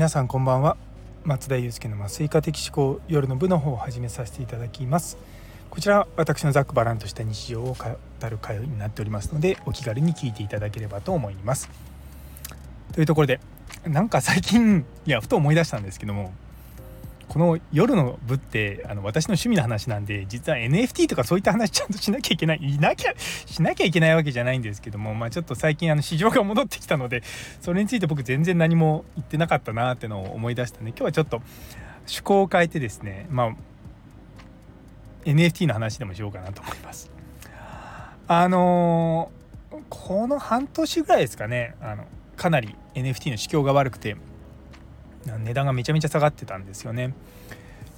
皆さんこんばんは。松田祐介の麻酔科的思考夜の部の方を始めさせていただきます。こちら私のざっくばらんとした日常を語る会になっておりますのでお気軽に聞いていただければと思います。というところでなんか最近いやふと思い出したんですけどもこの夜の部ってあの私の趣味の話なんで実は NFT とかそういった話ちゃんとしなきゃいけないいなきゃしなきゃいけないわけじゃないんですけどもまあちょっと最近あの市場が戻ってきたのでそれについて僕全然何も言ってなかったなってのを思い出したね今日はちょっと趣向を変えてですねまあ NFT の話でもしようかなと思います。あの、この半年ぐらいですかねあのかなり NFT の市況が悪くて値段がめちゃめちゃ下がってたんですよね。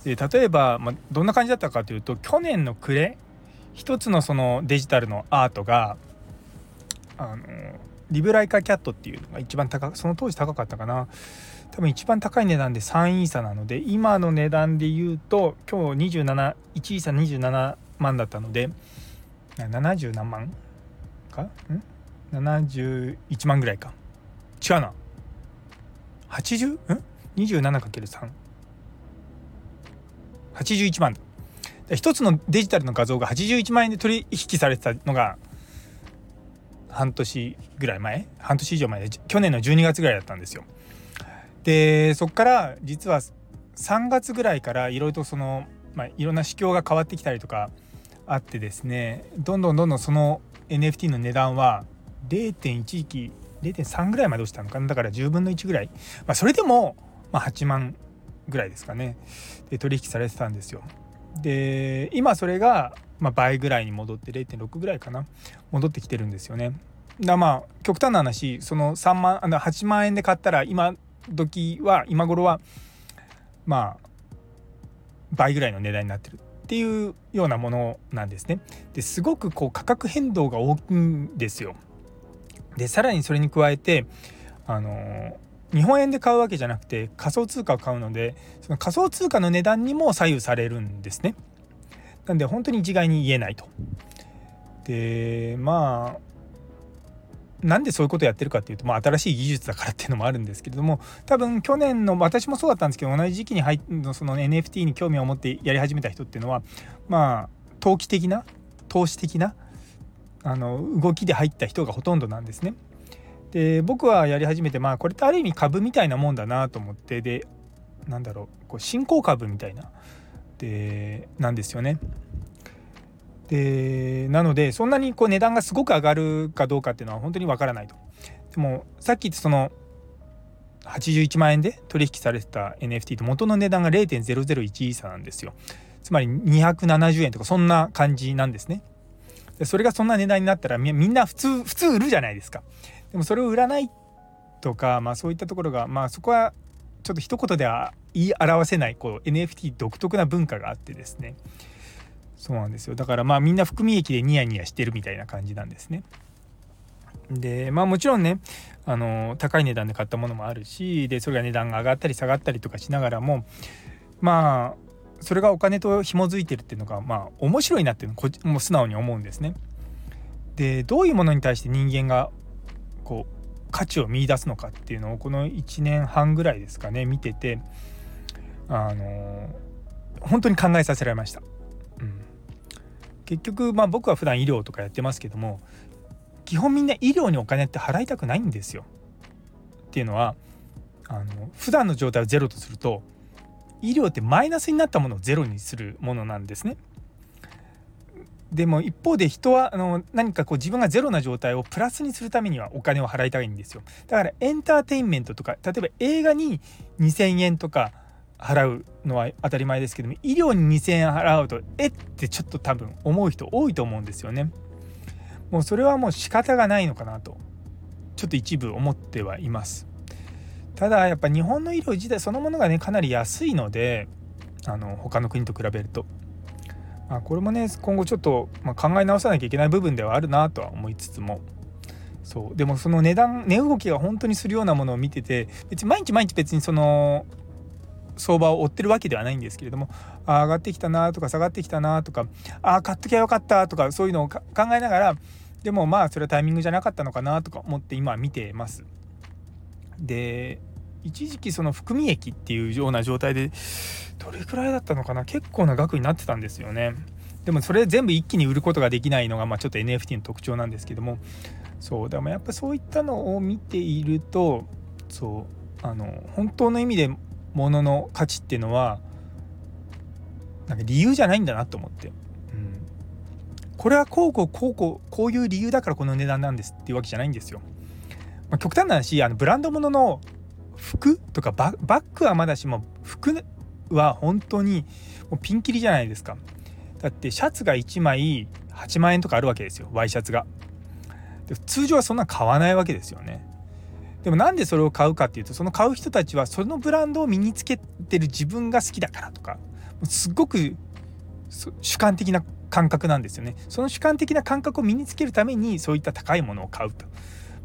で例えば、まあ、どんな感じだったかというと去年の暮れ一つのそのデジタルのアートがあのリブライカキャットっていうのが一番高くその当時高かったかな。多分一番高い値段で3イーサなので今の値段で言うと今日271イーサ27万だったので70何万か？ん？71万ぐらいか。違うな。80? ん？27×3 81万。一つのデジタルの画像が81万円で取引されてたのが半年ぐらい前？半年以上前？で去年の12月ぐらいだったんですよ。でそこから実は3月ぐらいからいろいろとその、まあ、いろんな市況が変わってきたりとかあってですねどんどんどんどんその NFT の値段は0.1域0.3ぐらいまで落ちたのかな。だから10分の1ぐらい、まあ、それでもまあ、8万ぐらいですかねで取引されてたんですよ。で今それが、ま、倍ぐらいに戻って0.6ぐらいかな戻ってきてるんですよね。だまあ極端な話その3万あの8万円で買ったら今時は今頃はまあ倍ぐらいの値段になってるっていうようなものなんですね。ですごくこう価格変動が大きいんですよ。でさらにそれに加えてあの日本円で買うわけじゃなくて仮想通貨を買うのでその仮想通貨の値段にも左右されるんですね。なんで本当に一概に言えないと。でまあなんでそういうことをやってるかっていうと、まあ、新しい技術だからっていうのもあるんですけれども多分去年の私もそうだったんですけど同じ時期に入その NFT に興味を持ってやり始めた人っていうのはまあ投機的な投資的なあの動きで入った人がほとんどなんですね。で僕はやり始めてまあこれってある意味株みたいなもんだなと思ってでなんだろうこう新興株みたいなでなんですよね。でなのでそんなにこう値段がすごく上がるかどうかっていうのは本当にわからないと。でもさっき言ったその81万円で取引されてた NFT と元の値段が0.001イーサなんですよ。つまり270円とかそんな感じなんですね。それがそんな値段になったらみんな普通普通売るじゃないですか。でもそれを売らないとか、まあ、そういったところが、まあ、そこはちょっと一言では言い表せないこう NFT 独特な文化があってですねそうなんですよだからまあみんな含み益でニヤニヤしてるみたいな感じなんですね。でまあもちろんねあの高い値段で買ったものもあるしでそれが値段が上がったり下がったりとかしながらもまあそれがお金と紐づいてるっていうのがまあ面白いなっていうのこもう素直に思うんですね。でどういうものに対して人間がこう価値を見いだすのかっていうのをこの1年半ぐらいですかね見ててあの本当に考えさせられました。うん、結局まあ僕は普段医療とかやってますけども基本みんな医療にお金って払いたくないんですよ。っていうのはあの普段の状態をゼロとすると医療ってマイナスになったものをゼロにするものなんですね。でも一方で人はあの何かこう自分がゼロな状態をプラスにするためにはお金を払いたいんですよ。だからエンターテインメントとか例えば映画に2,000円とか払うのは当たり前ですけども医療に2,000円払うとえってちょっと多分思う人多いと思うんですよね。もうそれはもう仕方がないのかなとちょっと一部思ってはいます。ただやっぱ日本の医療自体そのものがねかなり安いのであの他の国と比べると。まあ、これもね今後ちょっと、ま考え直さなきゃいけない部分ではあるなとは思いつつもそうでもその値段値動きが本当にするようなものを見てて別に毎日毎日別にその相場を追ってるわけではないんですけれどもあ上がってきたなとか下がってきたなとかあ買っときゃよかったとかそういうのを考えながらでもまあそれはタイミングじゃなかったのかなとか思って今見てます。で一時期その含み益っていうような状態でどれくらいだったのかな？結構な額になってたんですよね。でもそれ全部一気に売ることができないのが、まあ、ちょっと NFT の特徴なんですけども。そう。でもやっぱそういったのを見ているとそう。あの本当の意味で物の価値っていうのはなんか理由じゃないんだなと思って、うん、これはこうこうこうこうこういう理由だからこの値段なんですっていうわけじゃないんですよ。まあ、極端な話あのブランド物の服とかバッグはまだしも服は本当にもうピンキリじゃないですか。だってシャツが1枚8万円とかあるわけですよワイシャツが。で通常はそんな買わないわけですよね。でもなんでそれを買うかっていうとその買う人たちはそのブランドを身につけてる自分が好きだからとかすっごく主観的な感覚なんですよね。その主観的な感覚を身につけるためにそういった高いものを買うと。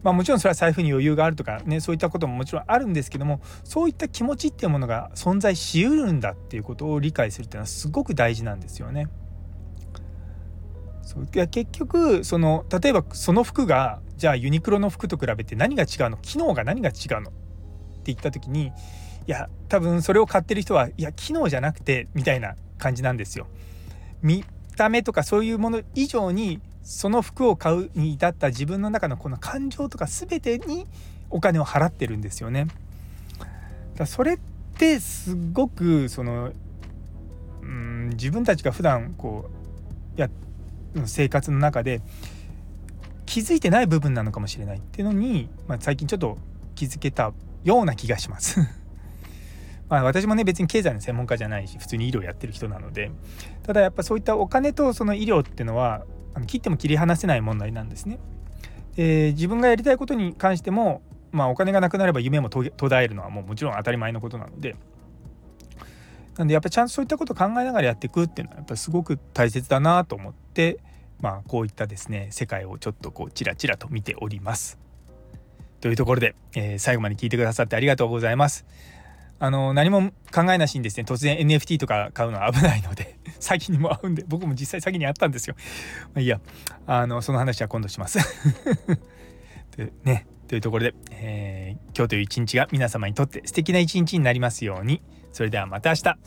まあ、もちろんそれは財布に余裕があるとかねそういったことももちろんあるんですけどもそういった気持ちっていうものが存在しうるんだっていうことを理解するっていうのはすごく大事なんですよね。そういや結局その例えばその服がじゃあユニクロの服と比べて何が違うの？機能が何が違うの？って言った時にいや多分それを買ってる人はいや機能じゃなくてみたいな感じなんですよ。見た目とかそういうもの以上にその服を買うに至った自分の中のこの感情とか全てにお金を払ってるんですよね。だそれってすごくそのうん自分たちが普段こうや生活の中で気づいてない部分なのかもしれないっていうのに、まあ、最近ちょっと気づけたような気がします まあ私もね別に経済の専門家じゃないし普通に医療やってる人なのでただやっぱそういったお金とその医療っていうのはあの切っても切り離せない問題なんですね。で自分がやりたいことに関しても、まあ、お金がなくなれば夢も途絶えるのはもうもちろん当たり前のことなのでなんでやっぱりちゃんとそういったことを考えながらやっていくっていうのはやっぱすごく大切だなと思って、まあ、こういったですね世界をちょっとこうチラチラと見ております。というところで、えー、最後まで聞いてくださってありがとうございます。あの何も考えなしにですね突然 NFT とか買うのは危ないので 詐欺にも合うんで僕も実際詐欺にあったんですよ。まあ、いやあのその話は今度します。でねというところで、えー、今日という一日が皆様にとって素敵な一日になりますように。それではまた明日